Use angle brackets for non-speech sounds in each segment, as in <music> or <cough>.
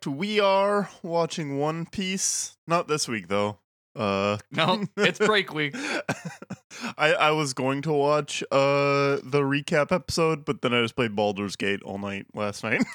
Hello, welcome back to We Are Watching One Piece. Not this week though. Uh <laughs> No, it's break week. <laughs> I I was going to watch uh the recap episode, but then I just played Baldur's Gate all night last night. <laughs>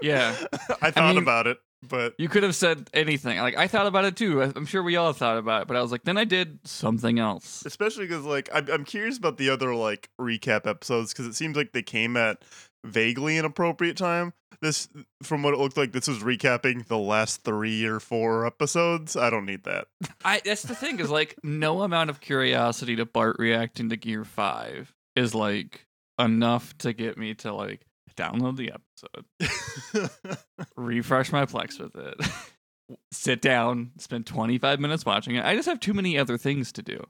Yeah, I thought mean- about it, but you could have said anything. Like I thought about it too. I- I'm sure we all thought about it, but I was like, then I did something else. especially because like I'm, I'm curious about the other like recap episodes because it seems like they came at vaguely inappropriate time this from what it looked like this was recapping the last three or four episodes i don't need that <laughs> I that's the thing is like no amount of curiosity to Bart reacting to Gear Five is like enough to get me to like download the episode, <laughs> refresh my Plex with it. <laughs> Sit down, spend 25 minutes watching it. I just have too many other things to do.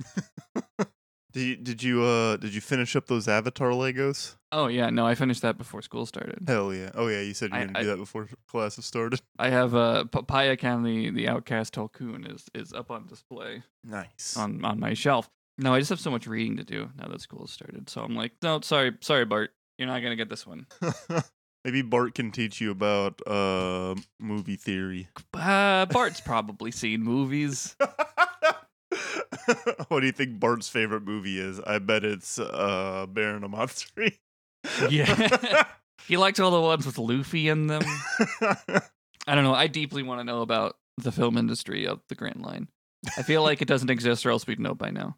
Did you, did you uh did you finish up those avatar legos Oh yeah, no, I finished that before school started. hell yeah oh yeah you said you I- were gonna I- do that before classes started <laughs> I have uh, Papaya County, the Outcast Tulkun is is up on display nice on on my shelf. No, I just have so much reading to do now that school has started. So I'm like, no, sorry, sorry, Bart, you're not gonna get this one. <laughs> maybe bart can teach you about uh movie theory Uh, Bart's probably seen movies. <laughs> <laughs> what do you think bart's favorite movie is i bet it's uh Baron Omatsuri Yeah, <laughs> <laughs> he likes all the ones with Luffy in them. I don't know. I deeply want to know about the film industry of the Grand Line. I feel like it doesn't exist, or else we'd know by now.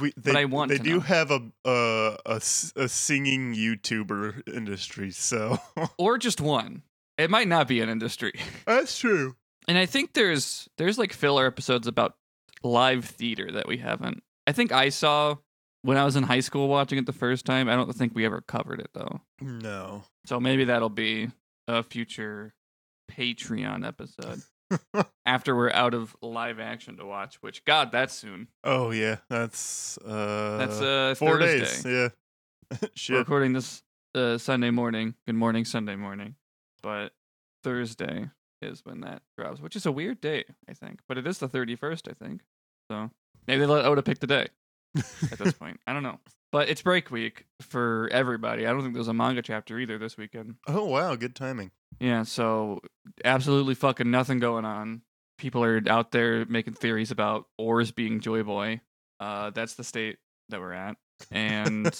We, they, I want they to do know. have a, uh, a a singing YouTuber industry, so Or just one. It might not be an industry. that's true. And I think there's there's like filler episodes about live theater that we haven't. I think I saw when I was in high school watching it the first time. I don't think we ever covered it though. No, So maybe that'll be a future Patreon episode <laughs> after we're out of live action to watch. Which God, that's soon. oh yeah, that's uh, That's uh four Thursday. days. Yeah, <laughs> We're recording this uh, Sunday morning. Good morning, Sunday morning. But Thursday is when that drops, which is a weird day, I think. But it is the 31st, I think. So maybe they let Oda pick the day at this <laughs> point. I don't know. But it's break week for everybody. I don't think there's a manga chapter either this weekend. Oh wow, good timing. Yeah, so absolutely fucking nothing going on. People are out there making theories about Oars being Joy Boy. Uh, that's the state that we're at. And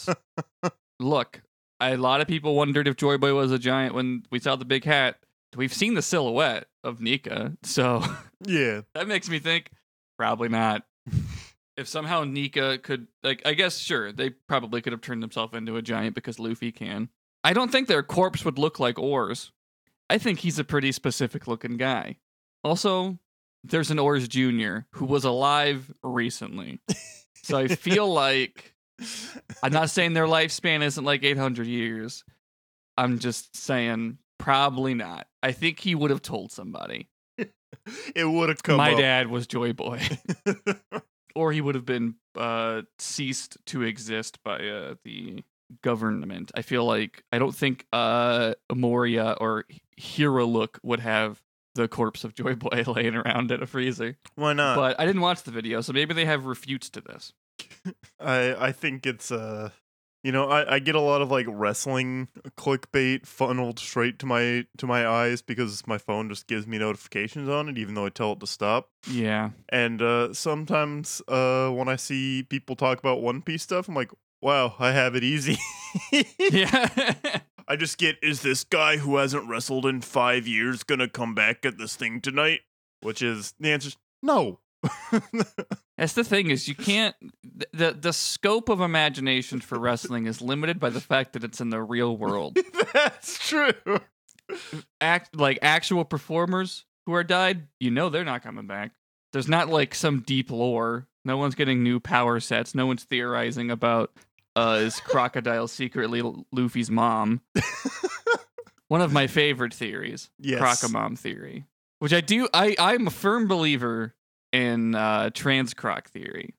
<laughs> look, a lot of people wondered if Joy Boy was a giant when we saw the big hat. We've seen the silhouette of Nika, so yeah, <laughs> that makes me think probably not. if somehow Nika could, like, I guess sure they probably could have turned themselves into a giant because Luffy can. I don't think their corpse would look like Oars. I think he's a pretty specific looking guy. Also, there's an Oars Junior who was alive recently, so I feel <laughs> like I'm not saying their lifespan isn't like 800 years. I'm just saying probably not. I think he would have told somebody. <laughs> it would have come. My up. dad was Joy Boy, <laughs> or he would have been uh, ceased to exist by uh, the government. I feel like I don't think uh, Moria or Hero Look would have the corpse of Joy Boy <laughs> laying around in a freezer. Why not? but I didn't watch the video, so maybe they have refutes to this. I I think it's uh you know I, I get a lot of like wrestling clickbait funneled straight to my to my eyes because my phone just gives me notifications on it even though I tell it to stop. Yeah, And uh sometimes uh when I see people talk about One Piece stuff I'm like, wow, I have it easy. <laughs> yeah. <laughs> I just get is this guy who hasn't wrestled in 5 years going to come back at this thing tonight? Which is the answer's no. <laughs> That's the thing is you can't the the scope of imagination for wrestling is limited by the fact that it's in the real world. <laughs> That's true. Act like actual performers who are died, you know they're not coming back. There's not like some deep lore. No one's getting new power sets. No one's theorizing about uh is crocodile secretly Luffy's mom. <laughs> One of my favorite theories, Yes. Crocomom theory, which I do. I I'm a firm believer in uh, trans croc theory,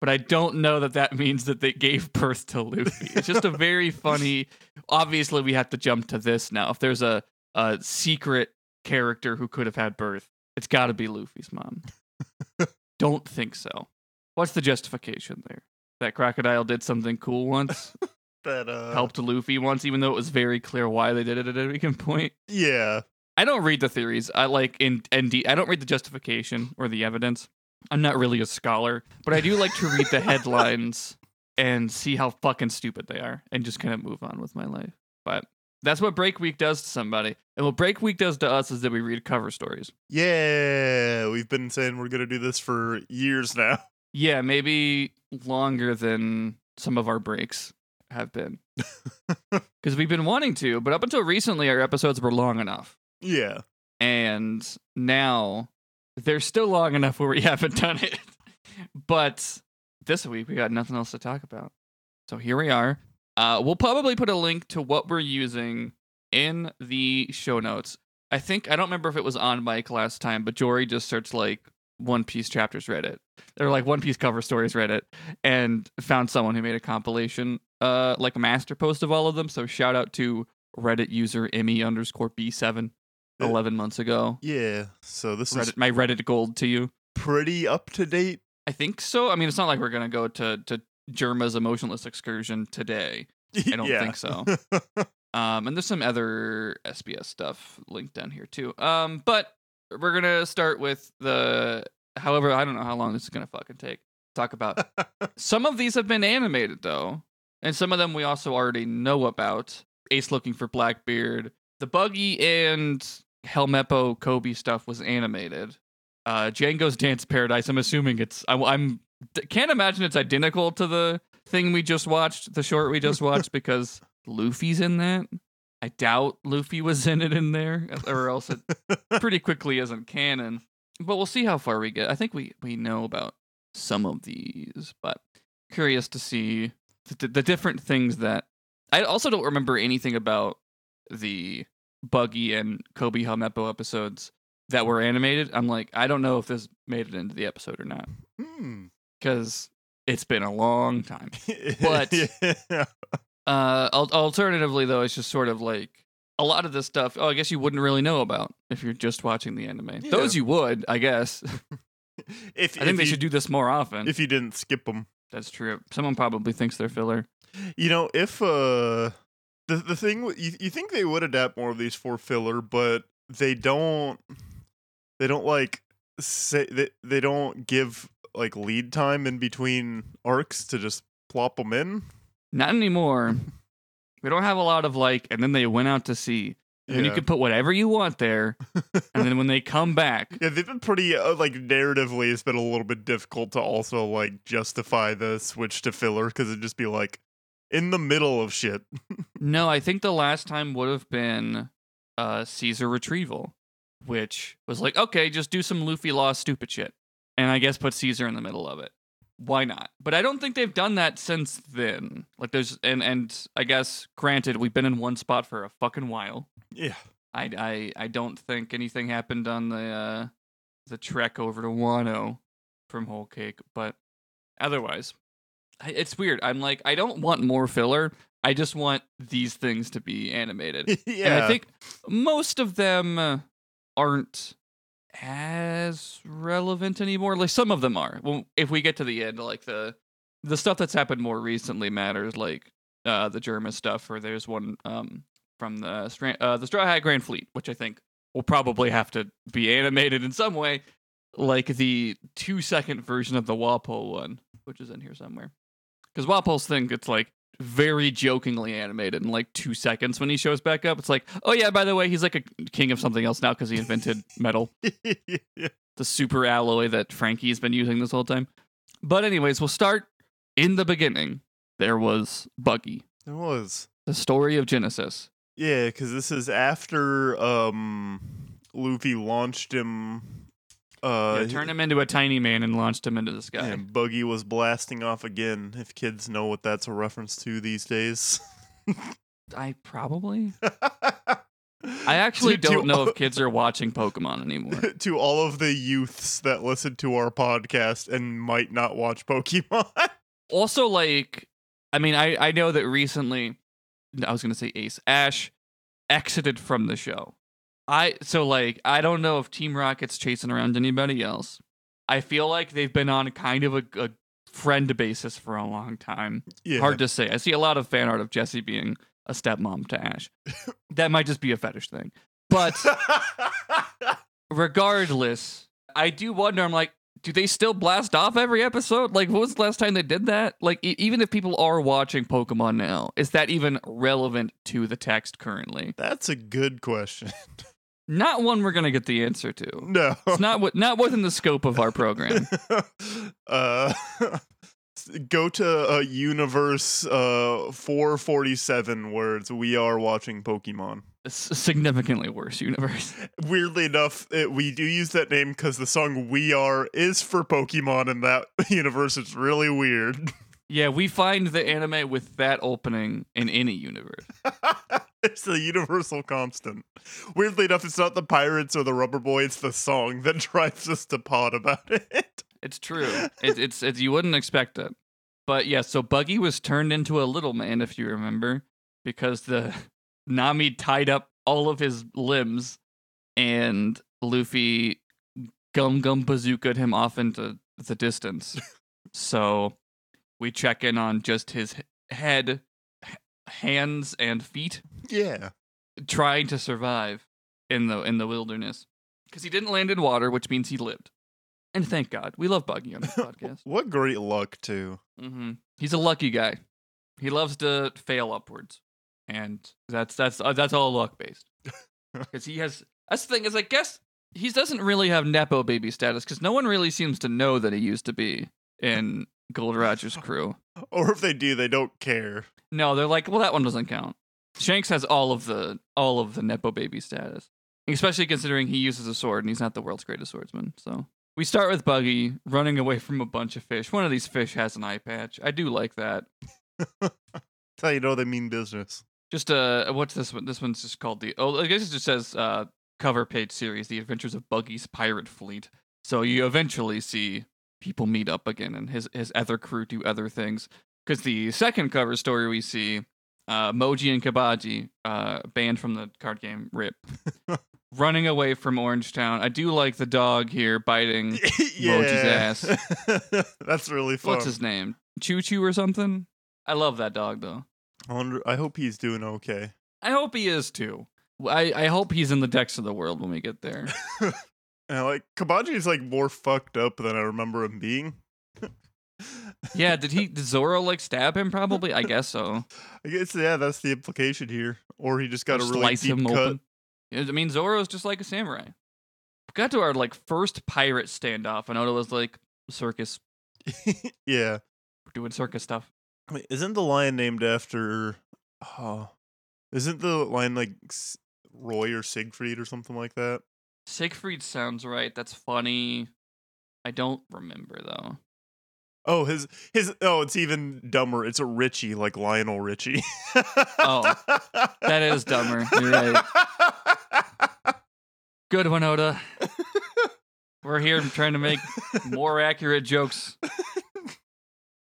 but I don't know that that means that they gave birth to Luffy. It's just a very <laughs> funny. Obviously, we have to jump to this now. If there's a a secret character who could have had birth, it's got to be Luffy's mom. <laughs> don't think so. What's the justification there? That crocodile did something cool once. <laughs> that uh helped Luffy once, even though it was very clear why they did it at a given point. Yeah. I don't read the theories. I like in and I don't read the justification or the evidence. I'm not really a scholar, but I do like to read the <laughs> headlines and see how fucking stupid they are and just kind of move on with my life. But that's what Break Week does to somebody. And what Break Week does to us is that we read cover stories. Yeah. We've been saying we're gonna do this for years now. <laughs> Yeah, maybe longer than some of our breaks have been. <laughs> Because we've been wanting to, but up until recently, our episodes were long enough. Yeah. and now they're still long enough where we <laughs> haven't done it. but this week we got nothing else to talk about. So here we are. Uh, we'll probably put a link to what we're using in the show notes. I think I don't remember if it was on mic last time, but Jory just searched like One Piece chapters Reddit. They're like One Piece cover stories Reddit, and found someone who made a compilation, uh, like a master post of all of them. So shout out to Reddit user Emmy underscore B seven. Uh, 11 months ago. Yeah. So this is my Reddit gold to you. pretty up to date. I think so. I mean, it's not like we're gonna go to to Germa's emotionless excursion today. I don't yeah. think so. <laughs> <laughs> Um, and there's some other SBS stuff linked down here too. Um, but we're gonna start with the. However, I don't know how long this is gonna fucking take. Talk about <laughs> some of these have been animated though, and some of them we also already know about. Ace looking for Blackbeard, the Buggy and Helmeppo Kobe stuff was animated. Uh, Django's Dance Paradise. I'm assuming it's. I, I'm can't imagine it's identical to the thing we just watched, the short we just watched, because Luffy's in that. I doubt Luffy was in it in there, or else it <laughs> pretty quickly isn't canon. But we'll see how far we get. I think we we know about some of these, but curious to see the, the different things that I also don't remember anything about the Buggy and Kobe Helmeppo episodes that were animated. I'm like, I don't know if this made it into the episode or not Hmm. because it's been a long time. <laughs> But- yeah. Uh, al- alternatively, though, it's just sort of like a lot of this stuff. Oh, I guess you wouldn't really know about if you're just watching the anime. Yeah. Those you would, I guess. <laughs> <laughs> if I think if they you, should do this more often. if you didn't skip them. That's true. Someone probably thinks they're filler. You know, if uh the the thing you you think they would adapt more of these for filler, but they don't they don't like say they, they don't give like lead time in between arcs to just plop them in. Not anymore. <laughs> we don't have a lot of like, and then they went out to sea. And then you Yeah. can put whatever you want there. and then when they come back, <laughs> Yeah, they've been pretty uh, like narratively. It's been a little bit difficult to also like justify the switch to filler because it'd just be like in the middle of shit. <laughs> no, I think the last time would have been uh Caesar retrieval, which was like, okay, just do some Luffy Law stupid shit. And I guess put Caesar in the middle of it. Why not? But I don't think they've done that since then. Like there's and and I guess granted, we've been in one spot for a fucking while. Yeah, I I I don't think anything happened on the uh the trek over to Wano from Whole Cake, but otherwise, it's weird. I'm like, I don't want more filler. I just want these things to be animated, yeah. <laughs> and I think most of them uh, aren't as relevant anymore. Like some of them are. Well, if we get to the end, like the the stuff that's happened more recently matters, like uh the German stuff, or there's one um from the Stra- uh, the Straw Hat Grand Fleet, which I think will probably have to be animated in some way, like the two second version of the Wapol one, which is in here somewhere. Because Wapol's thing it's like very jokingly animated in like two seconds when he shows back up. It's like, oh yeah, by the way, he's like a king of something else now because he invented <laughs> metal, yeah. <laughs> the super alloy that Franky's been using this whole time. But anyways, we'll start in the beginning. There was Buggy, There was. the story of Genesis. Yeah, because this is after um Luffy launched him. Uh, yeah, turned him into a tiny man and launched him into the sky. and Buggy was blasting off again. If kids know what that's a reference to these days. I probably. <laughs> I actually To- to don't know if kids are watching Pokemon anymore. <laughs> to all of the youths that listen to our podcast and might not watch Pokemon. <laughs> also, like, I mean, I I know that recently, I was gonna say Ace Ash exited from the show. I so like I don't know if Team Rocket's chasing around anybody else. I feel like they've been on kind of a, a friend basis for a long time. Yeah. Hard to say. I see a lot of fan art of Jesse being a stepmom to Ash. <laughs> that might just be a fetish thing. But <laughs> regardless, I do wonder. I'm like, do they still blast off every episode? Like, when was the last time they did that? Like, e- even if people are watching Pokemon now, is that even relevant to the text currently? That's a good question. <laughs> Not one we're gonna get the answer to. No. It's not wi- not within the scope of our program. <laughs> uh, <laughs> go to uh, universe uh, 447 words. We are watching Pokemon. A significantly worse universe. <laughs> Weirdly enough, it, we do use that name because the song "We Are" is for Pokemon in that universe. It's really weird. Yeah, we find the anime with that opening in any universe. It's the universal constant. Weirdly enough, it's not the pirates or the rubber boy, it's the song that <laughs> drives us to pod about <laughs> it. It's true. It, it's it's you wouldn't expect it, but yeah. So Buggy was turned into a little man, if you remember, because the <laughs> Nami tied up all of his limbs, and Luffy gum gum bazookaed him off into the distance. so we check in on just his head, hands, and feet Yeah. trying to survive in the in the wilderness because he didn't land in water, which means he lived. And thank God, we love Buggy on this <laughs> podcast. What great luck, too. hmm He's a lucky guy. He loves to fail upwards, and that's that's uh, that's all luck based. <laughs> Because he has that's the thing is I guess he doesn't really have nepo baby status because no one really seems to know that he used to be in Gold Roger's crew. <laughs> Or if they do, they don't care. No, they're like, well, that one doesn't count. Shanks has all of the all of the nepo baby status, especially considering he uses a sword and he's not the world's greatest swordsman. So we start with Buggy running away from a bunch of fish. One of these fish has an eye patch. I do like that. <laughs> Tell you know they mean business. Just uh, what's this one? This one's just called the. Oh, I guess it just says uh, cover page series: The Adventures of Buggy's Pirate Fleet. So you eventually see people meet up again, and his his other crew do other things. Because the second cover story we see, uh, Moji and Kabaji, uh, banned from the card game Rip, <laughs> running away from Orange Town. I do like the dog here biting. <laughs> Moji's ass. <laughs> That's really fun. What's his name? Choo Choo or something. I love that dog though. I wonder. I hope he's doing okay. I hope he is too. I, I hope he's in the decks of the world when we get there. And like Kabaji is like more fucked up than I remember him being. Yeah, did he did Zoro like stab him? Probably. I guess so. <laughs> I guess yeah, that's the implication here. Or he just got Or a really slice deep him cut. open. I mean, Zoro's just like a samurai. We got to our like first pirate standoff, and Oda was like, "Circus, <laughs> yeah. we're doing circus stuff." Wait, isn't the lion named after? Oh, isn't the lion like Roy or Siegfried or something like that? Siegfried sounds right. That's funny. I don't remember though. Oh, his his. Oh, it's even dumber. It's a Richie, like Lionel Richie. Oh, that is dumber. You're right. Good one, Oda. We're here trying to make more accurate jokes.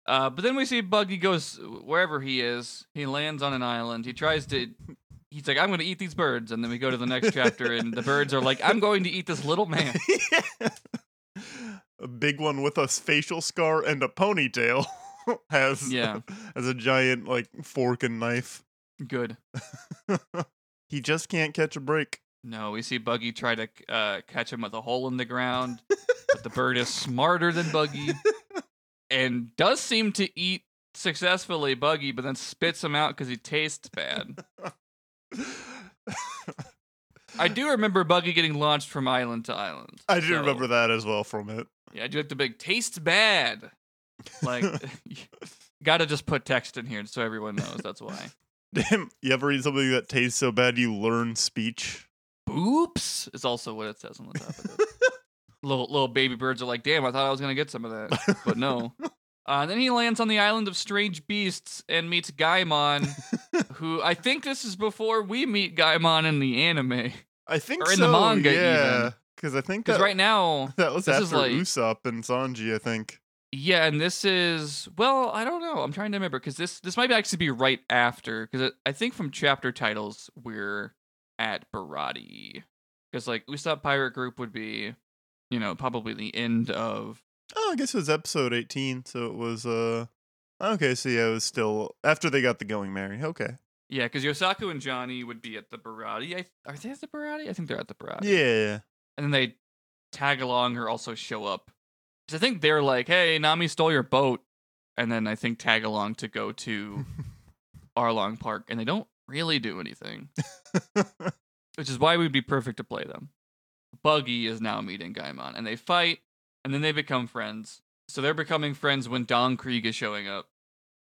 Uh, but then we see Buggy goes wherever he is. He lands on an island. He tries to. He's like, I'm going to eat these birds. And then we go to the next chapter, and the birds are like, I'm going to eat this little man. <laughs> a big one with a facial scar and a ponytail <laughs> has Yeah. has a giant like fork and knife. Good. <laughs> he just can't catch a break. No, we see Buggy try to uh, catch him with a hole in the ground. but the bird is <laughs> smarter than Buggy and does seem to eat successfully Buggy, but then spits him out because he tastes bad. I do remember Buggy getting launched from island to island. I do so- remember that as well from it. Yeah, I do like the big tastes bad. Like, <laughs> <laughs> gotta just put text in here so everyone knows. That's why. <laughs> Damn, you ever read something that tastes so bad you learn speech? Boops is also what it says on the top of it. little little baby birds are like, damn, I thought I was gonna get some of that, but no. Uh, then he lands on the island of strange beasts and meets Gaimon, who I think this is before we meet Gaimon in the anime. I think Or in so. the manga yeah, even. Because I think Because right now, <laughs> that was this is after like- Usopp and Sanji. I think. yeah, and this is well, I don't know. I'm trying to remember because this this might actually be right after because I think from chapter titles we're at Baratie because like Usopp Pirate Group would be, you know, probably the end of Oh, I guess it was episode 18, so it was uh okay, so yeah, it was still after they got the going Merry. Okay. Yeah, because Yosaku and Johnny would be at the Baratie. I, are they at the Baratie? I think they're at the Baratie. Yeah. And then they tag along or also show up. Because I think they're like, hey, Nami stole your boat. And then I think tag along to go to <laughs> Arlong Park. And they don't really do anything, <laughs> which is why we'd be perfect to play them. Buggy is now meeting Gaimon. And they fight, and then they become friends. So they're becoming friends when Don Krieg is showing up.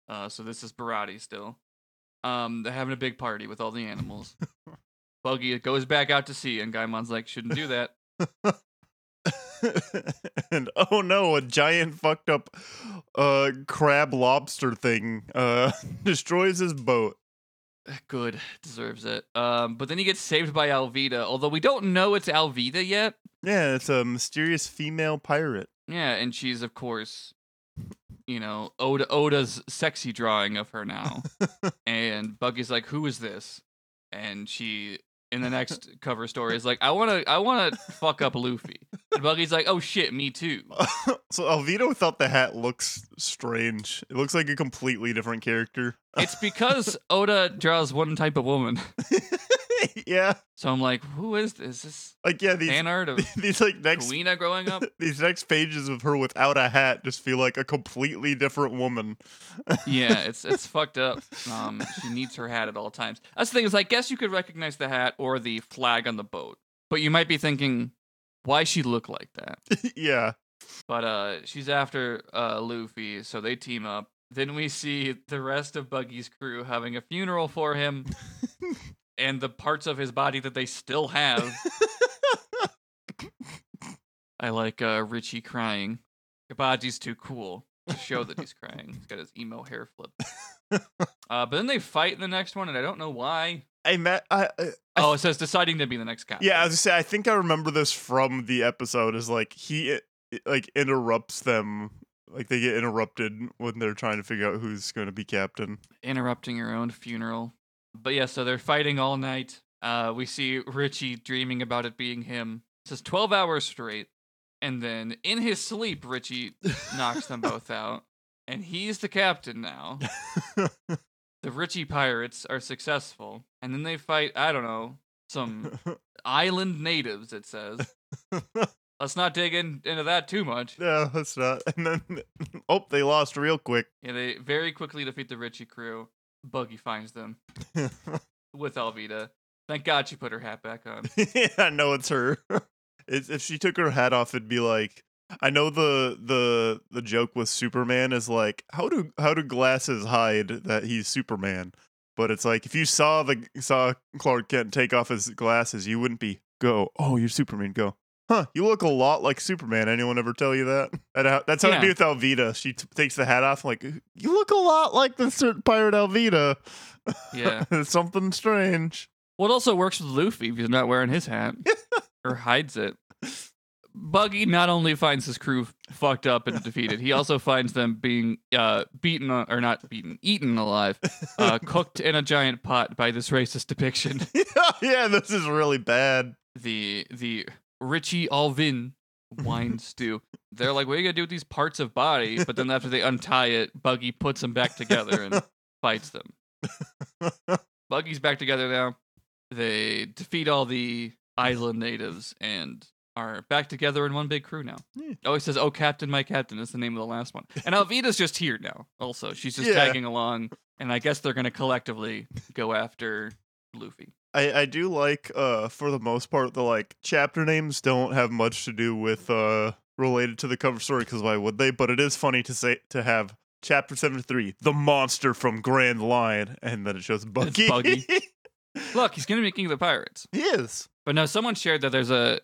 Uh, so this is Baratie still. Um, they're having a big party with all the animals. <laughs> Buggy goes back out to sea, and Gaimon's like, shouldn't do that. <laughs> and oh no, a giant fucked up uh crab lobster thing uh <laughs> destroys his boat. Good, deserves it. Um, but then he gets saved by Alvida, although we don't know it's Alvida yet. Yeah, it's a mysterious female pirate. Yeah, and she's of course, you know, Oda Oda's sexy drawing of her now. <laughs> and Buggy's like, "Who is this?" And she in the next cover story is like, "I want to I want to fuck up Luffy." And Buggy's like, "Oh shit, me too." <laughs> so Alvida thought the hat looks strange. It looks like a completely different character. It's because Oda draws one type of woman. <laughs> <laughs> yeah. So I'm like, "Who is this? Is this Like yeah, these fan art of <laughs> these like next Kuina growing up?" <laughs> these next pages of her without a hat just feel like a completely different woman. yeah, it's it's fucked up. Um, she needs her hat at all times. That's the thing is, I guess you could recognize the hat or the flag on the boat, but you might be thinking, why she look like that? yeah. But uh, she's after uh Luffy, so they team up. Then we see the rest of Buggy's crew having a funeral for him, and the parts of his body that they still have. I like uh, Richie crying. Kabaji's too cool to show that he's crying. He's got his emo hair flip. Uh, but then they fight in the next one, and I don't know why. I met I, I Oh, it says deciding to be the next captain. Yeah, I was gonna say I think I remember this from the episode. Is like he like interrupts them, like they get interrupted when they're trying to figure out who's going to be captain. interrupting your own funeral. But yeah, so they're fighting all night. Uh, we see Richie dreaming about it being him. It says 12 hours straight. And then in his sleep, Richie knocks them both out. And he's the captain now. <laughs> The Richie pirates are successful. And then they fight, I don't know, some <laughs> island natives, it says. <laughs> Let's not dig in, into that too much. no, that's not. And then oh, they lost real quick. Yeah, they very quickly defeat the Richie crew. Buggy finds them <laughs> with Alvida. Thank God she put her hat back on. <laughs> yeah, I know it's her. <laughs> It's, if she took her hat off, it'd be like. I know the the the joke with Superman is like how do how do glasses hide that he's Superman? But it's like if you saw the saw Clark Kent take off his glasses, you wouldn't be go. Oh, you're Superman. Go. Huh? You look a lot like Superman. Anyone ever tell you that? How- That's how it'd be with Alvida. She t- takes the hat off. Like you look a lot like the certain pirate Alvida. Yeah. it's <laughs> something strange. Well, it also works with Luffy if he's not wearing his hat <laughs> or hides it. Buggy not only finds his crew fucked up and defeated, he also finds them being uh, beaten or not beaten, eaten alive, uh, <laughs> cooked in a giant pot by this racist depiction. yeah, this is really bad. The the Richie Alvin wine <laughs> stew. They're like, what are you gonna do with these parts of body? But then after they untie it, Buggy puts them back together and <laughs> fights them. Buggy's back together now. They defeat all the island natives and are back together in one big crew now. Yeah. Oh, he says, "Oh, Captain, my Captain" is the name of the last one. And Alvida's just here now. Also, she's just Yeah. tagging along, and I guess they're gonna collectively go after Luffy. I, I do like uh for the most part the like chapter names don't have much to do with uh related to the cover story because why would they? But it is funny to say to have chapter seventy three, the monster from Grand Line, and then it shows Buggy. Buggy. <laughs> Look, he's gonna be king of the pirates. he is. But no, someone shared that there's a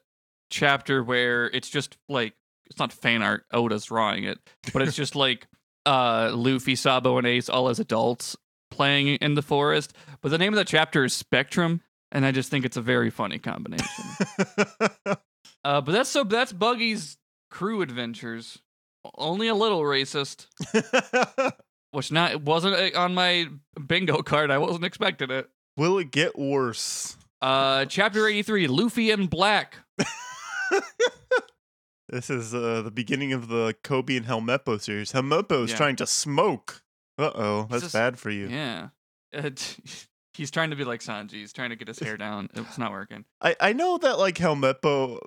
chapter where it's just like it's not fan art. Oda's drawing it, but it's just like <laughs> uh Luffy, Sabo, and Ace all as adults playing in the forest. But the name of the chapter is Spectrum, and I just think it's a very funny combination. <laughs> uh, but that's so that's Buggy's crew adventures. Only a little racist, <laughs> which not wasn't uh, on my bingo card. I wasn't expecting it. Will it get worse? Uh, chapter eighty three, Luffy and Black. <laughs> This is uh, the beginning of the Kobe and Helmeppo series. Helmeppo is Yeah. trying to smoke. Uh oh, that's just- bad for you. Yeah. Uh, <laughs> he's trying to be like Sanji. He's trying to get his hair down. It's not working. I, I know that like Helmeppo,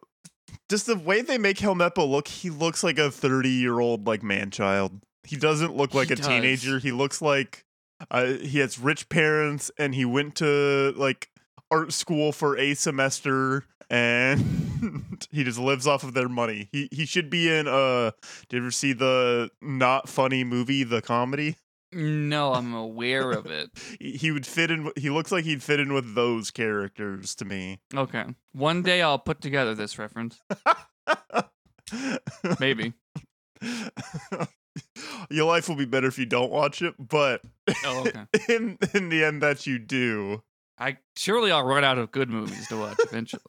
just the way they make Helmeppo look, he looks like a 30 year old like man child. He doesn't look like He a does. teenager. He looks like uh, he has rich parents and he went to like art school for a semester and <laughs> he just lives off of their money. He he should be in uh did you ever see the not funny movie The Comedy? No, I'm aware of it. <laughs> He would fit in he looks like he'd fit in with those characters to me. Okay. One day I'll put together this reference. Maybe. <laughs> Your life will be better if you don't watch it, but Oh, okay. <laughs> in in the end that you do. I surely I'll run out of good movies to watch eventually.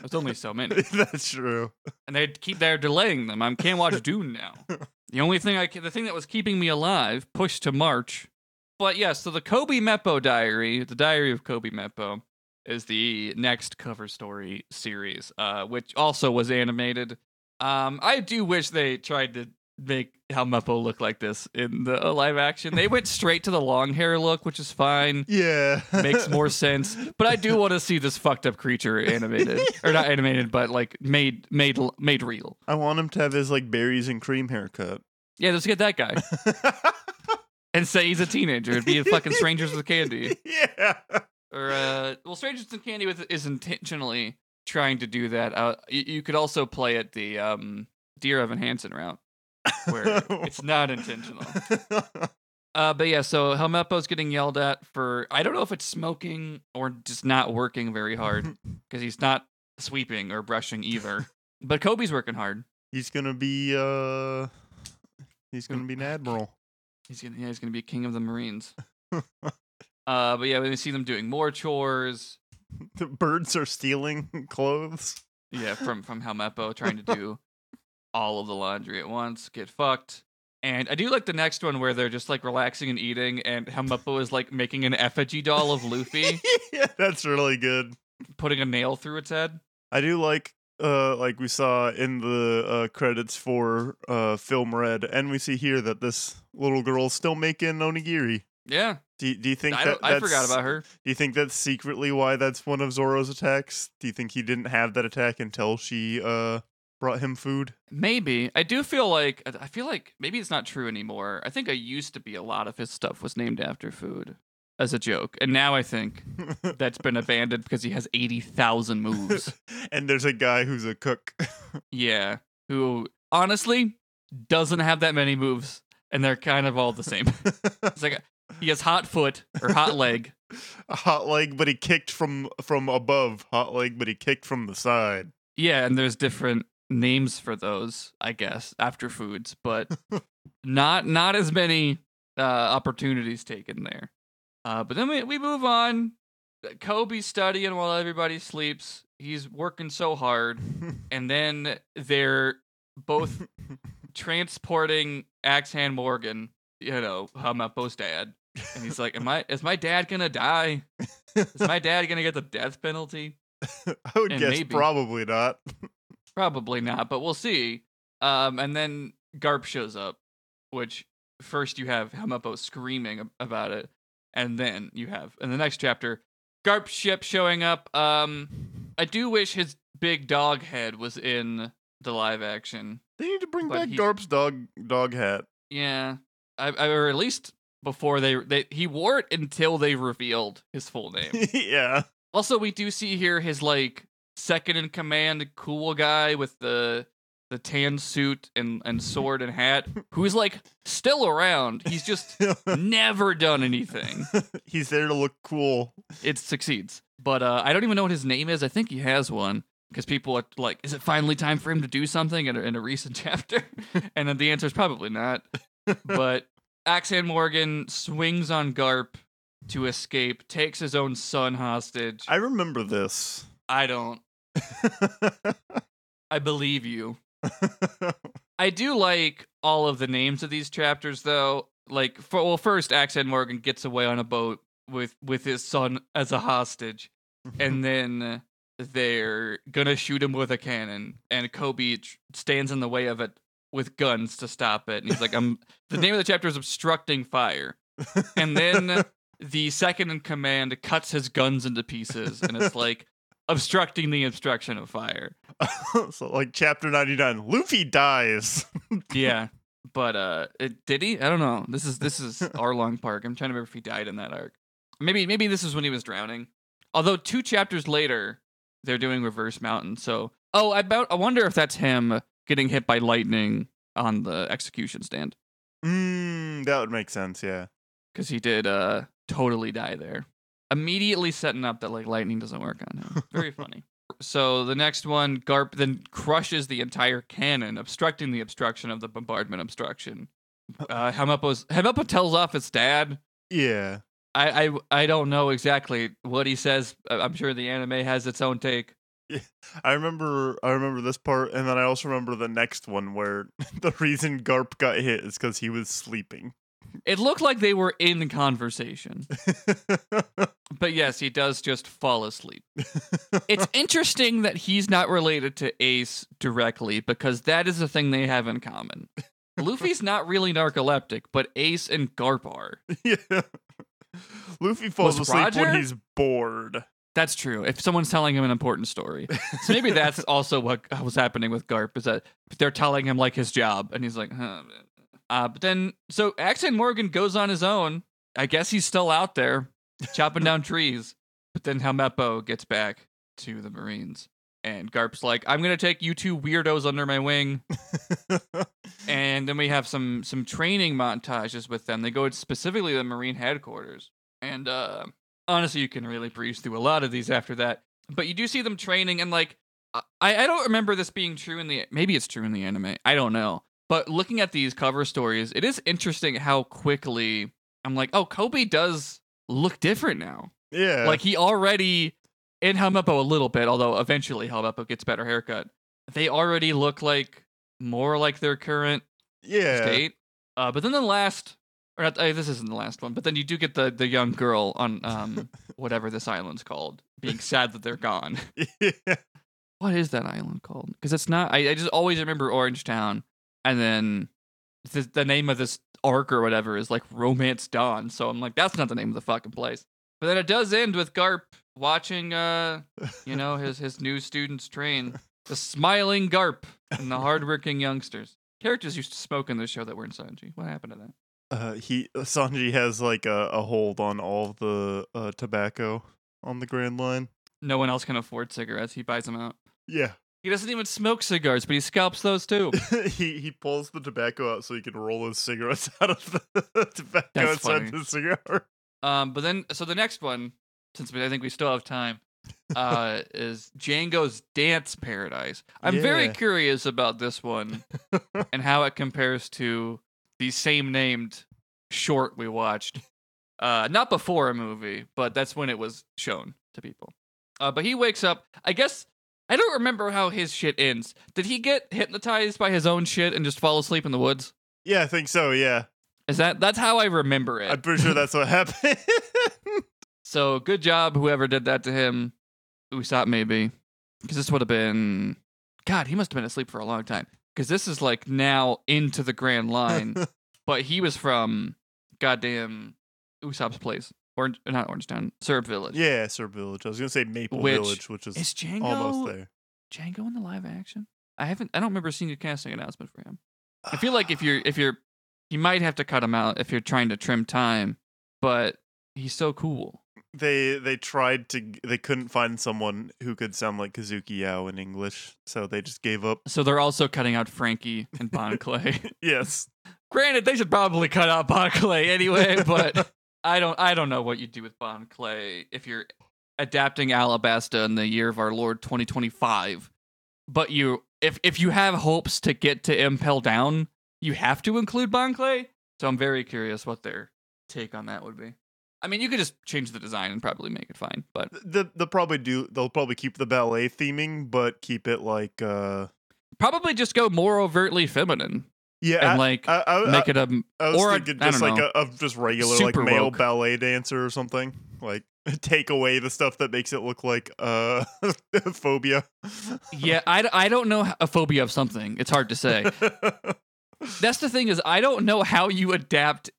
There's only so many, <laughs> That's true. and they keep they're delaying them. I can't watch Dune now. <laughs> The only thing I can, the thing that was keeping me alive pushed to March. But yeah, so the Kobe Meppo diary, the diary of Kobe Meppo, is the next cover story series, uh, which also was animated. Um, I do wish they tried to make how Meppo look like this in the live action. They went straight to the long hair look, which is fine. Yeah. makes more <laughs> sense. But I do want to see this fucked up creature animated, <laughs> or not animated, but like made made made real. I want him to have his like berries and cream haircut. Yeah, let's get that guy <laughs> and say he's a teenager. It'd be fucking Strangers with Candy, yeah. or uh, well, Strangers with Candy with is intentionally trying to do that. Uh, you, you could also play it the um, Dear Evan Hansen route, where <laughs> it's not intentional. Uh, but yeah, so Helmeppo's getting yelled at for I don't know if it's smoking or just not working very hard <laughs> because he's not sweeping or brushing either. but Kobe's working hard. he's gonna be uh he's gonna be an <sighs> admiral. He's gonna yeah, he's gonna be king of the Marines. uh, but yeah, we see them doing more chores. <laughs> The birds are stealing clothes. Yeah, from from Helmeppo trying to do all of the laundry at once, get fucked. And I do like the next one where they're just like relaxing and eating, and Helmeppo is like making an effigy doll of Luffy, <laughs> yeah, that's really good. putting a nail through its head. I do like uh like we saw in the uh credits for uh film red and we see here that this little girl's still making onigiri. Yeah, Do you, do you think I, that I forgot about her. Do you think that's secretly why that's one of Zoro's attacks? Do you think he didn't have that attack until she uh brought him food? Maybe. I do feel like I feel like maybe it's not true anymore. I think I used to be a lot of his stuff was named after food as a joke. And now I think <laughs> that's been abandoned because he has 80,000 moves. <laughs> and there's a guy who's a cook. <laughs> yeah, who honestly doesn't have that many moves and they're kind of all the same. it's like he has hot foot or hot leg. a hot leg, but he kicked from from above. Hot leg, but he kicked from the side. Yeah, and there's different names for those, I guess, after foods, but not not as many uh, opportunities taken there. Uh, but then we, we move on. Kobe's studying while everybody sleeps. He's working so hard, <laughs> and then they're both transporting Axe-Hand Morgan, you know, Hamapo's dad. And he's like, "Am I? Is my dad gonna die? Is my <laughs> dad gonna get the death penalty?" I would And guess maybe. probably not. Probably not, but we'll see. Um, and then Garp shows up, which first you have Hamapo screaming about it, and then you have in the next chapter Garp's ship showing up. Um, I do wish his big dog head was in the live action. They need to bring back Garp's dog dog hat. Yeah, I, I or at least before they they he wore it until they revealed his full name. <laughs> yeah. Also, we do see here his like second in command, cool guy with the the tan suit and and sword and hat, who's like still around. He's just <laughs> never done anything. <laughs> He's there to look cool. It succeeds, but uh, I don't even know what his name is. I think he has one because people are like, "Is it finally time for him to do something?" In a, in a recent <laughs> chapter, and then the answer is probably not. But Axe-Hand Morgan swings on Garp to escape, takes his own son hostage. I remember this. I don't. <laughs> I believe you. <laughs> I do like all of the names of these chapters, though. Like, for, well, first, Axe-Hand Morgan gets away on a boat with with his son as a hostage, mm-hmm. and then they're gonna shoot him with a cannon, and Kobe tr- stands in the way of it with guns to stop it. And he's like, "I'm." <laughs> the name of the chapter is obstructing fire, and then the second in command cuts his guns into pieces, and it's like obstructing the obstruction of fire. <laughs> so like chapter 99 luffy dies <laughs> Yeah, but uh, it, did he? I don't know. This is this is <laughs> Arlong Park. I'm trying to remember if he died in that arc. Maybe maybe this is when he was drowning. Although two chapters later, they're doing Reverse Mountain. So oh, I about I wonder if that's him getting hit by lightning on the execution stand mm, that would make sense yeah because he did uh totally die there. Immediately setting up that like lightning doesn't work on him. Very funny. So the next one, Garp then crushes the entire cannon, obstructing the obstruction of the bombardment obstruction. Uh, tells off his dad. yeah I, I I don't know exactly what he says. I'm sure the anime has its own take. Yeah, i remember i remember this part and then i also remember the next one where <laughs> the reason garp got hit is because he was sleeping It looked like they were in conversation, <laughs> but yes, he does just fall asleep. <laughs> It's interesting that he's not related to Ace directly because that is a thing they have in common. Luffy's not really narcoleptic, but Ace and Garp are. yeah luffy falls Was asleep Roger? when he's bored That's true. If someone's telling him an important story. So maybe that's <laughs> also what was happening with Garp is that they're telling him like his job, and he's like, huh. Uh, but then, so Accent Morgan goes on his own. I guess he's still out there chopping down trees. But then Helmeppo gets back to the Marines, and Garp's like, "I'm gonna take you two weirdos under my wing." <laughs> And then we have some some training montages with them. They go specifically to the Marine headquarters, and uh, honestly, you can really breeze through a lot of these after that. But you do see them training, and like I I don't remember this being true in the maybe it's true in the anime. I don't know. But looking at these cover stories, it is interesting how quickly I'm like, oh, Kobe does look different now. yeah Like he already in Helmeppo a little bit, although eventually Helmeppo gets better haircut. They already look like more like their current yeah state. Uh, but then the last, or not, uh, this isn't the last one, but then you do get the the young girl on um <laughs> whatever this island's called, being <laughs> sad that they're gone. yeah What is that island called? Because it's not. I, I just always remember Orange Town, and then the, the name of this arc or whatever is like Romance Dawn. So I'm like, that's not the name of the fucking place. But then it does end with Garp watching, uh, you know, his his new students train. The smiling Garp and the hardworking youngsters. Characters used to smoke in this show that weren't Sanji. What happened to that? uh, he Sanji has like a, a hold on all the uh, tobacco on the Grand Line. No one else can afford cigarettes. He buys them out. Yeah, He doesn't even smoke cigars, but he scalps those too. <laughs> he he pulls the tobacco out so he can roll his cigarettes <laughs> out of the tobacco That's inside funny. the cigar. Um, but then, so the next one, since we, I think we still have time, uh, <laughs> is Django's Dance Paradise. I'm very curious about this one and how it compares to the same named short we watched. Uh, not before a movie, but that's when it was shown to people. Uh, but he wakes up. I guess I don't remember how his shit ends. Did he get hypnotized by his own shit and just fall asleep in the woods? yeah, I think so. Yeah, Is that that's how I remember it? I'm pretty sure that's what happened. <laughs> So good job, whoever did that to him. Usopp, maybe. Because this would have been. God, he must have been asleep for a long time. Because this is like now into the Grand Line. <laughs> but he was from goddamn Usopp's place. Orange, uh, not Orange Town, Syrup Village. yeah, Sir Village. I was gonna say Maple Which- Village, which is, Is Django almost there. Django in the live action? I haven't. I don't remember seeing a casting announcement for him. I feel like if <sighs> you're if you're, you might have to cut him out if you're trying to trim time. But he's so cool. they they tried to g- they couldn't find someone who could sound like Kazuki Yao in English, so they just gave up. So they're also cutting out Franky and <laughs> Bon Clay. Yes. Granted, they should probably cut out Bon Clay anyway, but <laughs> I don't I don't know what you'd do with Bon Clay if you're adapting Alabasta in the year of our Lord 2025. But you if if you have hopes to get to Impel Down, you have to include Bon Clay. So I'm very curious what their take on that would be. I mean, you could just change the design and probably make it fine, but The, they'll probably do they'll probably keep the ballet theming, but keep it like uh probably just go more overtly feminine yeah, and like I, I, make it a I or a- I just like know. a, a just regular like male woke. ballet dancer or something. Like <laughs> take away the stuff that makes it look like uh <laughs> phobia. Yeah, I, I don't know a phobia of something. It's hard to say. <laughs> That's the thing is I don't know how you adapt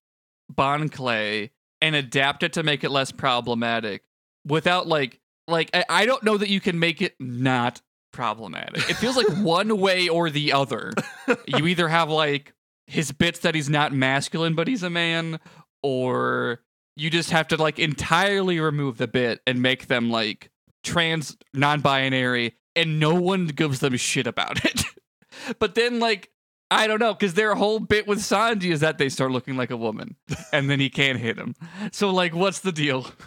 Bon Clay and adapt it to make it less problematic without like like I, I don't know that you can make it not problematic. It feels like one way or the other. You either have like his bits that he's not masculine but he's a man, or you just have to like entirely remove the bit and make them like trans non-binary and no one gives them shit about it. <laughs> but then like I don't know, because their whole bit with Sanji is that they start looking like a woman, and then he can't hit him. So, like, what's the deal? <laughs>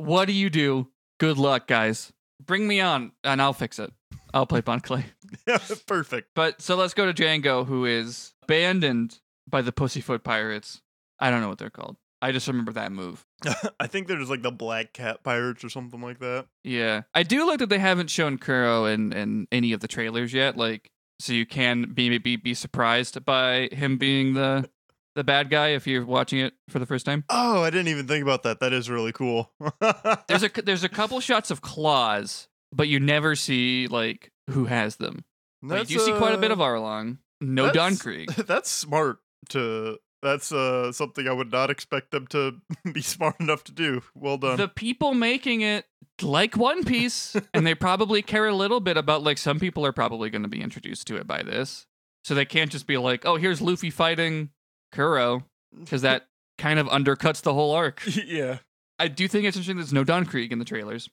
What do you do? Good luck, guys. Bring me on, and I'll fix it. I'll play Bon Clay. <laughs> Perfect. But so let's go to Django, who is abandoned by the Pussyfoot Pirates. I don't know what they're called. I just remember that move. <laughs> I think there's like the Black Cat Pirates or something like that. Yeah, I do like that they haven't shown Kuro in in any of the trailers yet. Like, so you can be be be surprised by him being the the bad guy if you're watching it for the first time. Oh, I didn't even think about that. That is really cool. <laughs> There's a there's a couple shots of claws, but you never see like who has them. Like, you see quite a bit of uh, Arlong. No Don that's- Krieg. <laughs> That's smart to that's uh something I would not expect them to <laughs> be smart enough to do. Well done. The people making it like One Piece, and they probably care a little bit about like some people are probably going to be introduced to it by this, so they can't just be like, oh, here's Luffy fighting Kuro, <laughs> because that kind of undercuts the whole arc. <laughs> yeah. I do think it's interesting. There's no Don Krieg in the trailers.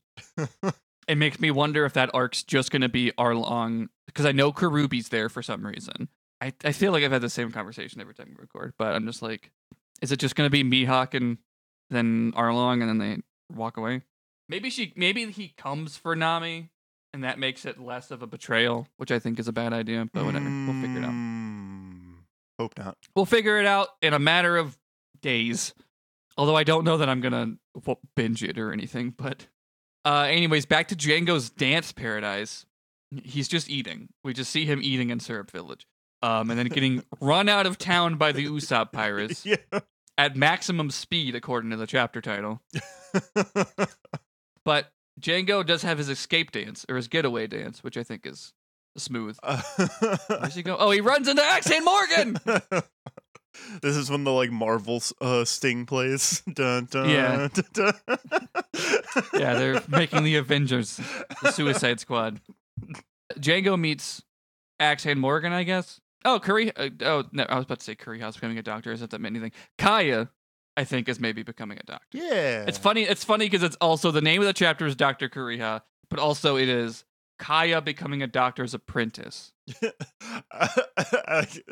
<laughs> it makes me wonder if that arc's just going to be Arlong, because I know Karubi's there for some reason. I, I feel like I've had the same conversation every time we record, but I'm just like, is it just going to be Mihawk and then Arlong and then they walk away? Maybe she, maybe he comes for Nami, and that makes it less of a betrayal, which I think is a bad idea. But whatever, we'll figure it out. Mm, Not. We'll figure it out in a matter of days. Although I don't know that I'm gonna binge it or anything. But, uh, anyways, back to Django's dance paradise. He's just eating. We just see him eating in Syrup Village. Um, and then getting <laughs> run out of town by the Usopp pirates <laughs> Yeah. at maximum speed, according to the chapter title. <laughs> But Django does have his escape dance or his getaway dance, which I think is smooth. Where's he go? <laughs> Oh, he runs into Axe-Hand Morgan. <laughs> this is when the like Marvel uh, Sting plays. <laughs> Dun, dun, Yeah. dun. Yeah, they're making the Avengers, the Suicide Squad. Django meets Axe-Hand Morgan, I guess. Oh, Curry. Uh, oh, no, I was about to say Curry House becoming a doctor. Is that that meant anything? Kaya, I think, is maybe becoming a doctor. Yeah. It's funny. It's funny because it's also the name of the chapter is Doctor Kureha, but also it is Kaya becoming a doctor's apprentice.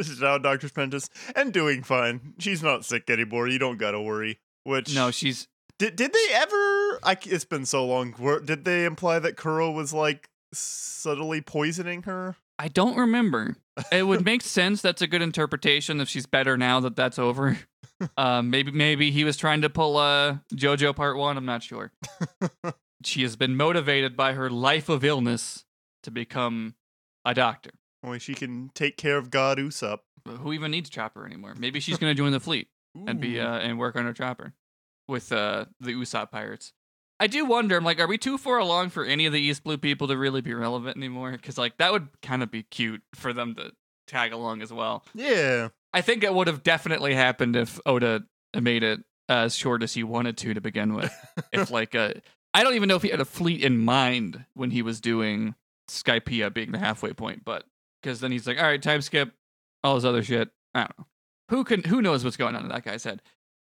She's <laughs> now doctor's Prentice and doing fine. She's not sick anymore. You don't gotta worry. Which No, she's did did they ever? I, it's been so long. Were, did they imply that Kuro was like subtly poisoning her? I don't remember. It would <laughs> make sense. That's a good interpretation. If she's better now that that's over, um, <laughs> maybe maybe he was trying to pull uh, JoJo Part One. I'm not sure. She has been motivated by her life of illness to become a doctor. Only she can take care of God Usopp. Who even needs Chopper anymore? Maybe she's going to join the fleet and be uh, and work on her Chopper with uh, the Usopp pirates. I do wonder. I'm like, are we too far along for any of the East Blue people to really be relevant anymore? Because like that would kind of be cute for them to tag along as well. yeah. I think it would have definitely happened if Oda made it as short as he wanted to to begin with. <laughs> if like uh, I don't even know if he had a fleet in mind when he was doing Skypiea being the halfway point, but because then he's like, all right, time skip, all this other shit. I don't know. Who can who knows what's going on in that guy's head?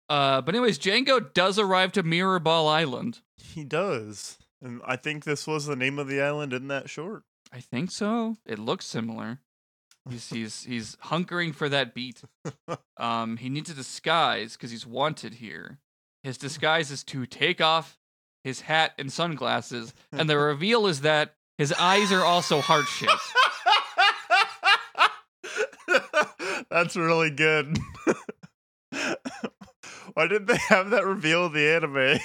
Uh, but anyways, Django does arrive to Mirror Ball Island. He does. And I think this was the name of the island in that short. I think so. It looks similar. He's he's he's hunkering for that beat. <laughs> Um, he needs a disguise because he's wanted here. His disguise is to take off his hat and sunglasses, and the <laughs> reveal is that his eyes are also heart shaped. <laughs> That's really good. <laughs> Why did they have that reveal in the anime?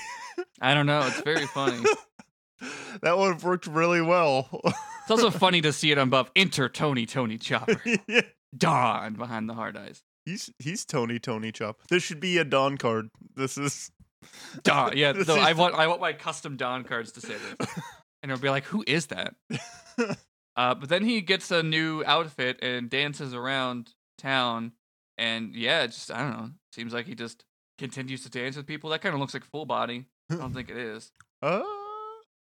I don't know. It's very funny. that would have worked really well. It's also funny to see it above enter Tony Tony Chopper. Yeah. Dawn behind the hard eyes. He's he's Tony Tony Chopper. This should be a Don card. This is <laughs> Don. Yeah, no, I want I want my custom Don cards to say this, <laughs> and it'll be like, who is that? <laughs> Uh, but then he gets a new outfit and dances around town, and yeah, it just I don't know. Seems like he just continues to dance with people. That kind of looks like full body. I don't think it is. uh,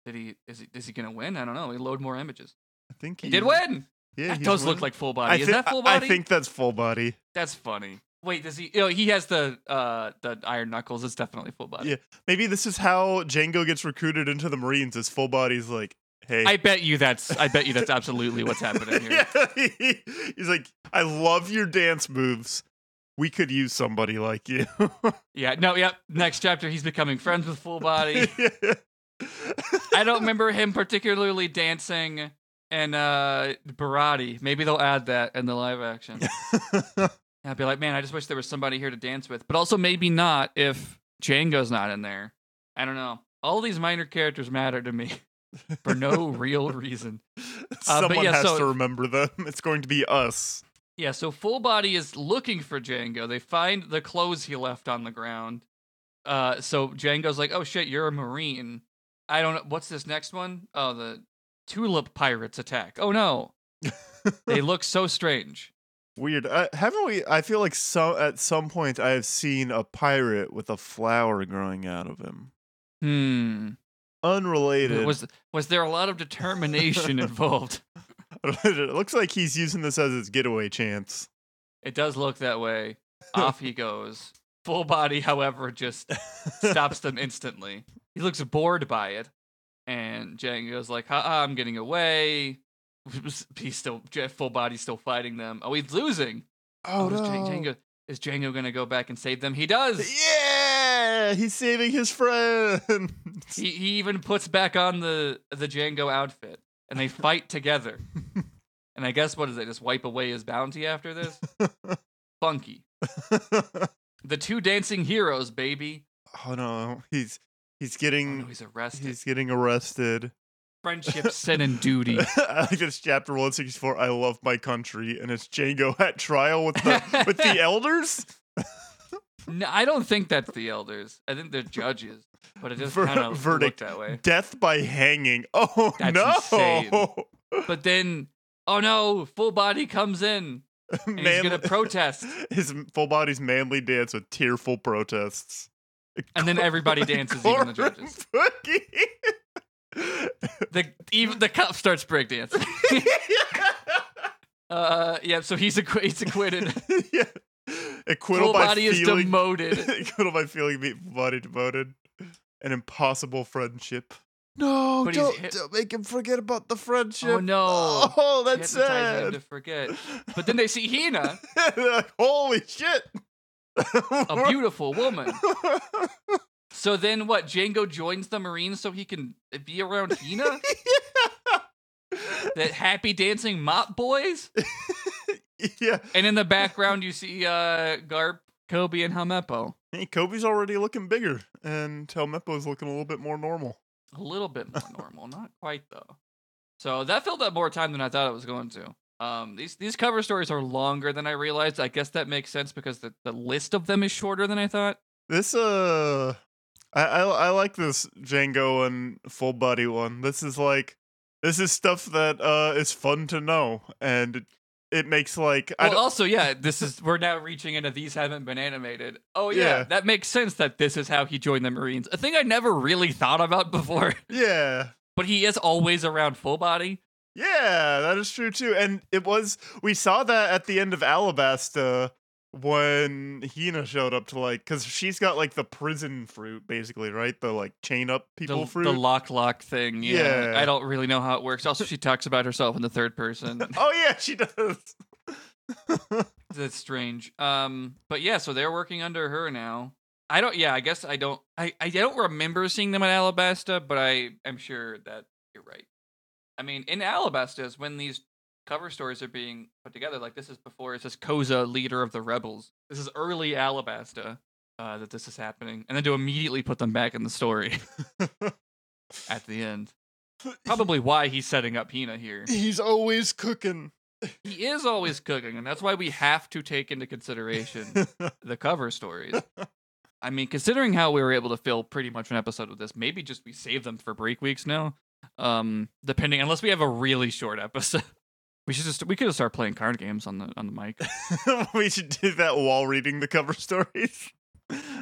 Did he? Is he? Is he gonna win? I don't know. We load more images. I think He did win. Yeah, that does look like full body. Is that full body? I think that's full body. that's funny. Wait, does he? You know, he has the uh the iron knuckles. It's definitely full body. Yeah. Maybe this is how Django gets recruited into the Marines. His full body's like, hey. I bet you that's. I bet you that's <laughs> absolutely what's happening here. yeah, he- <laughs> he's like, I love your dance moves. We could use somebody like you. <laughs> Yeah. No. Yep. Next chapter, he's becoming friends with full body. I don't remember him particularly dancing and uh Baratie. Maybe they'll add that in the live action. I'd be like, man, I just wish there was somebody here to dance with. But also maybe not if Django's not in there. I don't know. All these minor characters matter to me <laughs> for no <laughs> real reason. <laughs> but Someone yeah, has so- to remember them. It's going to be us. Yeah, so Full Body is looking for Django. They find the clothes he left on the ground. Uh, so Django's like, "Oh shit, you're a marine." I don't know what's this next one. Oh, the tulip pirates attack. Oh no, they look so strange. Weird. Uh, haven't we? I feel like some at some point I have seen a pirate with a flower growing out of him. Hmm. Unrelated. Was was there a lot of determination <laughs> involved? it looks like he's using this as his getaway chance. It does look that way. <laughs> Off he goes. Full Body, however, just stops them instantly. He looks bored by it, and Django's like, "Ha, I'm getting away." <laughs> He's still Full body, still fighting them. Oh, he's losing. Oh, oh is no. Djan- Django is Django gonna go back and save them? He does. Yeah, he's saving his friend. <laughs> He he even puts back on the the Django outfit, and they fight together. <laughs> And I guess what is it? Just wipe away his bounty after this? Funky. The two dancing heroes, baby. oh no, he's he's getting Oh, no, he's arrested. he's getting arrested. Friendship, sin, and duty. <laughs> I like this chapter 164. I love my country, and it's Django at trial with the with the <laughs> elders. No, I don't think that's the elders. I think they're judges, but it just Ver- kind of verdict. that way. Death by hanging. <laughs> Oh That's no! insane. But then, oh no, full body comes in and he's gonna protest, His full body's manly dance with tearful protests. and then everybody dances, even the judges. Boogie. The even the cop starts breakdancing. <laughs> uh, yeah. So he's acqu- he's acquitted. <laughs> yeah. Acquittal Full by body is demoted. <laughs> Acquittal by feeling body demoted. An impossible friendship. No, But don't, hit- don't make him forget about the friendship. Oh no! Oh, that's Hypnotizing him sad. to forget. But then they see Hina, like, Holy shit! a beautiful woman. So then what? Django joins the Marines so he can be around Hina? <laughs> the happy dancing mop boys? <laughs> yeah. And in the background you see uh Garp, Koby, and Helmeppo. Hey, Koby's already looking bigger, and Helmeppo's looking a little bit more normal. A little bit more normal, not quite though. So that filled up more time than I thought it was going to. Um, these these cover stories are longer than I realized. I guess that makes sense because the, the list of them is shorter than I thought. This uh, I, I I like this Django and full body one. This is like this is stuff that uh is fun to know, and it, it makes like I Well, also, yeah, <laughs> this is we're now reaching into these haven't been animated. Oh yeah, Yeah. that makes sense that this is how he joined the Marines. A thing I never really thought about <laughs> before, yeah. but he is always around full body. Yeah, that is true too. And it was we saw that at the end of Alabasta when Hina showed up to like cuz she's got like the prison fruit basically, right? The like chain up people the, fruit. the lock lock thing. Yeah. Yeah. I don't really know how it works. Also, she talks about herself in the third person. <laughs> oh yeah, she does. <laughs> That's strange. Um, but yeah, so they're working under her now. I don't. Yeah, I guess I don't. I I don't remember seeing them at Alabasta, but I am sure that you're right. I mean, in Alabasta is when these cover stories are being put together. Like this is before it says Koza, leader of the rebels. This is early Alabasta uh, that this is happening, and then to immediately put them back in the story <laughs> at the end. Probably why he's setting up Hina here. He's always cooking. He is always cooking, and that's why we have to take into consideration <laughs> the cover stories. I mean, considering how we were able to fill pretty much an episode with this, maybe just we save them for break weeks now. Um, depending, unless we have a really short episode, we should just we could just start playing card games on the on the mic. <laughs> we should do that while reading the cover stories.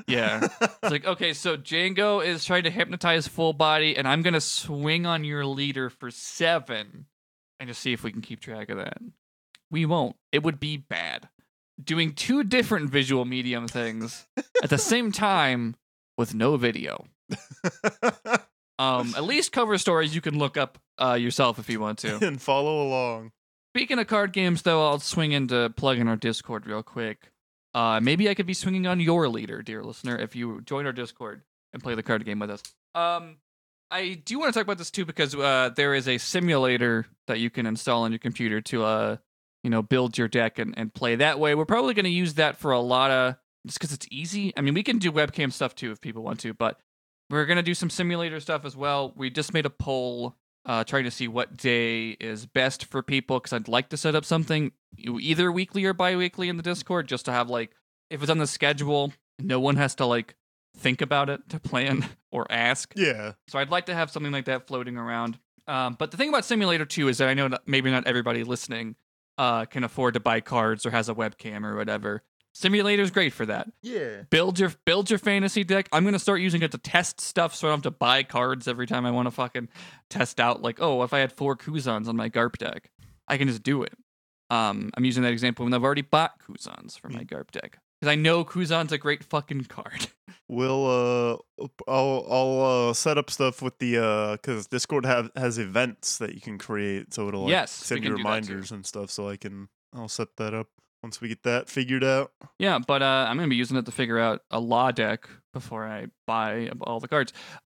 Yeah. It's like, okay, so Django is trying to hypnotize full body, and I'm gonna swing on your leader for seven, and just see if we can keep track of that. We won't. It would be bad. Doing two different visual medium things at the same time with no video. <laughs> Um, at least cover stories you can look up uh, yourself if you want to. and follow along. Speaking of card games, though, I'll swing into plugging our Discord real quick. Uh, maybe I could be swinging on your leader, dear listener, if you join our Discord and play the card game with us. Um, I do want to talk about this too because uh, there is a simulator that you can install on your computer to, uh, you know, build your deck and, and play that way. We're probably going to use that for a lot of just because it's easy. I mean, we can do webcam stuff too if people want to, but we're going to do some simulator stuff as well. We just made a poll uh, trying to see what day is best for people because I'd like to set up something either weekly or bi-weekly in the Discord just to have like if it's on the schedule, no one has to like think about it to plan <laughs> or ask. Yeah. So I'd like to have something like that floating around. Um, but the thing about Simulator 2 is that I know that maybe not everybody listening uh, can afford to buy cards or has a webcam or whatever. Simulator's great for that. Yeah. Build your build your fantasy deck. I'm gonna start using it to test stuff, so I don't have to buy cards every time I want to fucking test out. Like, oh, if I had four Kuzans on my Garp deck, I can just do it. Um, I'm using that example when I've already bought Kuzans for my Garp deck because I know Kuzan's a great fucking card. <laughs> We'll uh, I'll I'll uh, set up stuff with the uh, because Discord have has events that you can create, so it'll like, Yes, send you do that too. reminders and stuff. So I can I'll set that up once we get that figured out. Yeah, but uh, I'm gonna be using it to figure out a law deck before I buy all the cards.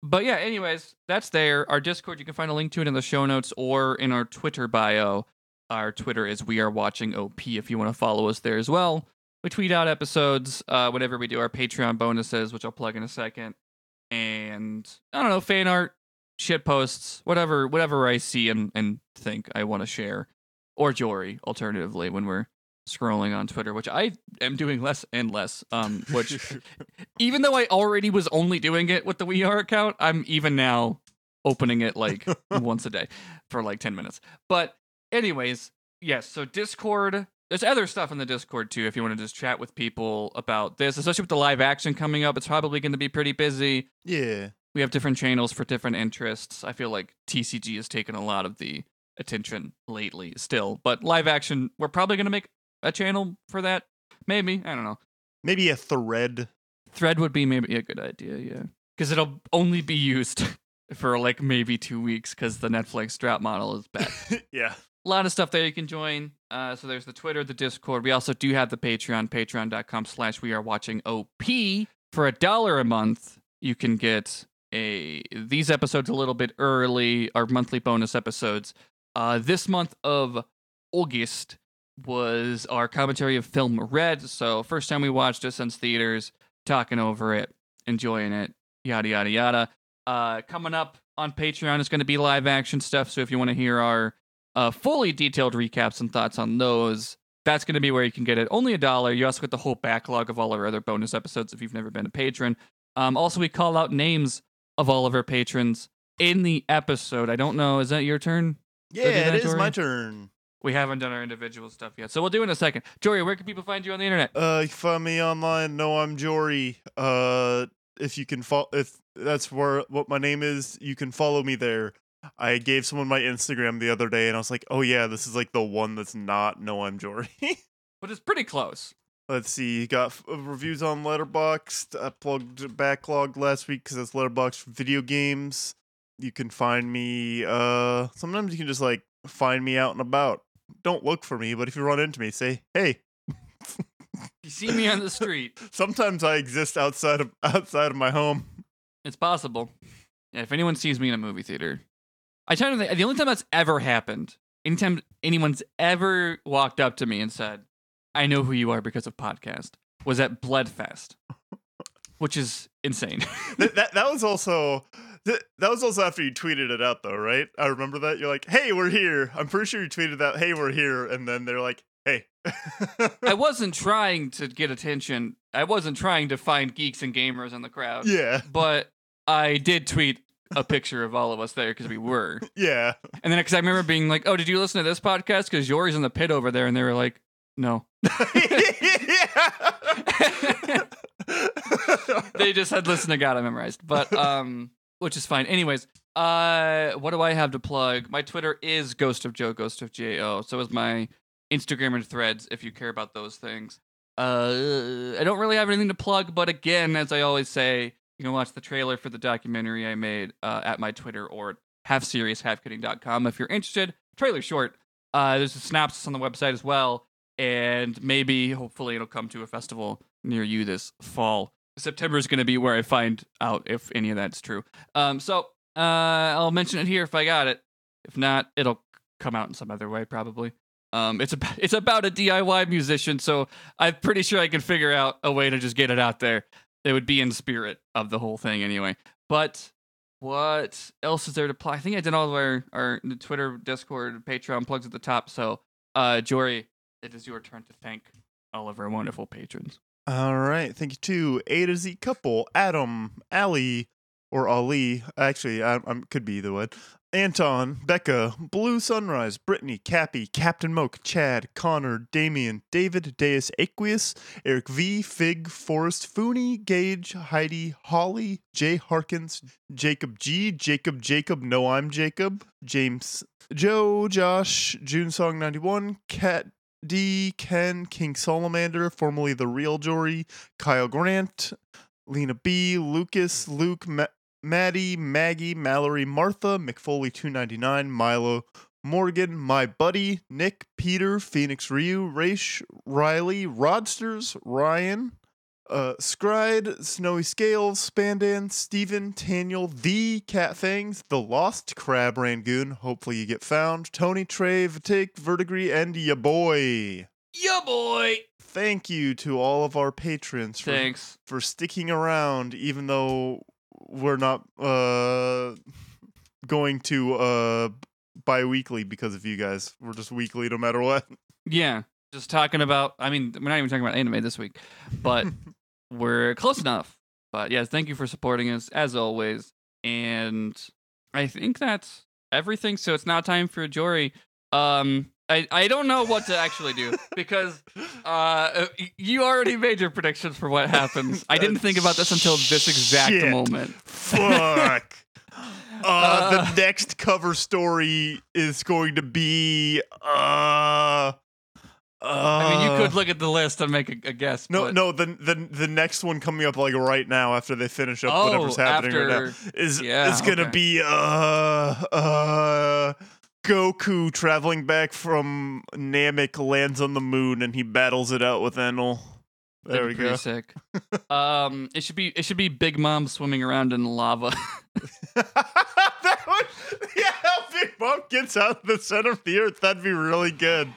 But yeah, anyways, that's there. Our Discord, you can find a link to it in the show notes or in our Twitter bio. Our Twitter is We Are Watching OP if you want to follow us there as well. We tweet out episodes uh, whenever we do our Patreon bonuses, which I'll plug in a second. And I don't know, fan art, shit posts, whatever, whatever I see and, and think I want to share, or Jory, alternatively, when we're scrolling on Twitter, which I am doing less and less. Um, <laughs> which even though I already was only doing it with the We Are account, I'm even now opening it like <laughs> once a day for like 10 minutes. But anyways, yes, so Discord, there's other stuff in the Discord too if you want to just chat with people about this, especially with the live action coming up. It's probably going to be pretty busy. yeah. We have different channels for different interests. I feel like TCG has taken a lot of the attention lately still, but live action, we're probably going to make a channel for that. Maybe, I don't know. Maybe a thread. Thread would be maybe a good idea, yeah. Because it'll only be used <laughs> for like maybe two weeks because the Netflix drop model is back. <laughs> yeah. a lot of stuff there you can join. Uh, so there's the Twitter, the Discord. We also do have the Patreon, patreon.com slash we are watching OP. For a dollar a month, you can get a these episodes a little bit early, our monthly bonus episodes. Uh, this month of August was our commentary of film Red. So first time we watched it since theaters, talking over it, enjoying it, yada yada yada. Uh, coming up on Patreon is going to be live action stuff. So if you want to hear our uh, fully detailed recaps and thoughts on those, that's going to be where you can get it. Only a dollar. You also get the whole backlog of all our other bonus episodes if you've never been a patron. Um, also, we call out names of all of our patrons in the episode. I don't know. Is that your turn? Yeah, it is my turn. We haven't done our individual stuff yet, so we'll do it in a second. Jory, where can people find you on the internet? Uh, you find me online. No, I'm Jory. Uh, if you can follow, if that's where what my name is, you can follow me there. I gave someone my Instagram the other day, and I was like, "Oh yeah, this is like the one that's not No, I'm Jory." <laughs> But it's pretty close. Let's see. You got f- uh, reviews on Letterboxd. I plugged Backloggd last week because it's Letterboxd for video games. You can find me. Uh, sometimes you can just like find me out and about. Don't look for me, but if you run into me, say, "Hey." <laughs> You see me on the street. Sometimes I exist outside of outside of my home. It's possible. Yeah, if anyone sees me in a movie theater, I try to think, the only time that's ever happened, anytime anyone's ever walked up to me and said, I know who you are because of podcast, was at Bloodfest, which is insane. <laughs> that, that that was also that, that was also after you tweeted it out though, right? I remember that. You're like, "Hey, we're here." I'm pretty sure you tweeted that, "Hey, we're here," and then they're like, "Hey." I <laughs> wasn't trying to get attention. I wasn't trying to find geeks and gamers in the crowd. yeah, But I did tweet a picture of all of us there because we were. <laughs> yeah. And then because I remember being like, "Oh, did you listen to this podcast? Because Yori's in the pit over there," and they were like, "No." They just had listen to God I memorized, but um, which is fine. Anyways, uh, what do I have to plug? My Twitter is Ghost of Joe, Ghost of Jo. So is my Instagram and Threads. If you care about those things, uh, I don't really have anything to plug, but again, as I always say, you can watch the trailer for the documentary I made uh, at my Twitter or half serious halfkidding.com if you're interested. Trailer short. Uh, there's a synopsis on the website as well, and maybe hopefully it'll come to a festival near you this fall. September is going to be where I find out if any of that's true. Um, so uh, I'll mention it here if I got it. If not, it'll come out in some other way probably. Um, it's about <laughs> it's about a DIY musician, so I'm pretty sure I can figure out a way to just get it out there. It would be in spirit of the whole thing anyway. But what else is there to play? I think I did all of our our Twitter, Discord, Patreon plugs at the top. So, uh, Jory, it is your turn to thank all of our wonderful patrons. All right, thank you to A to Z couple, Adam, Ali, or Ali. Actually, I, I could be either one. Anton, Becca, Blue Sunrise, Brittany, Cappy, Captain Moke, Chad, Connor, Damien, David, Deus Aqueous, Eric V, Fig, Forrest, Fooney, Gage, Heidi, Holly, Jay Harkins, Jacob G, Jacob Jacob, No I'm Jacob, James, Joe, Josh, June Song 91, Cat D, Ken, King Salamander, formerly the real Jory, Kyle Grant, Lena B, Lucas, Luke, Ma- Maddie, Maggie, Mallory, Martha, McFoley 299, Milo, Morgan, my buddy, Nick, Peter, Phoenix Ryu, Raish, Riley, Rodsters, Ryan, uh, Scride, Snowy Scales, Spandan, Steven, Taniel, The Cat Fangs, The Lost Crab Rangoon, hopefully you get found, Tony, Trey, Vatik, Vertigree, and ya boy. Yeah, boy. Thank you to all of our patrons for, Thanks. for sticking around, even though we're not uh, going to uh, bi weekly because of you guys. We're just weekly no matter what. Yeah, just talking about. I mean, we're not even talking about anime this week, but <laughs> we're close enough. But yes, thank you for supporting us as always. And I think that's everything. So it's now time for Jory. Um, I, I don't know what to actually do because <laughs> uh you already made your predictions for what happens. I didn't think about this until this exact Shit. moment. Fuck. Uh, <laughs> Uh. the next cover story is going to be uh uh I mean, you could look at the list and make a, a guess. no, but- no. The, the the next one coming up like right now after they finish up Oh, whatever's happening right now is yeah, is gonna okay. be uh uh Goku traveling back from Namek lands on the moon and he battles it out with Enel. There That'd we go. Sick. <laughs> um, it should be it should be Big Mom swimming around in lava. <laughs> <laughs> that would, yeah, Big Mom gets out of the center of the earth. That'd be really good.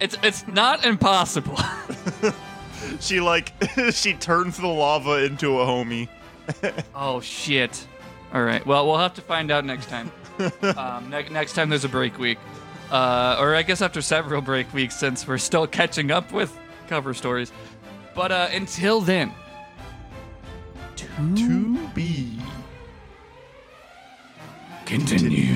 it's it's not impossible. She like she turns the lava into a homie. oh shit! All right. Well, we'll have to find out next time. um, ne- next time there's a break week, uh, or I guess after several break weeks, since we're still catching up with cover stories. But uh, until then, To be. continue.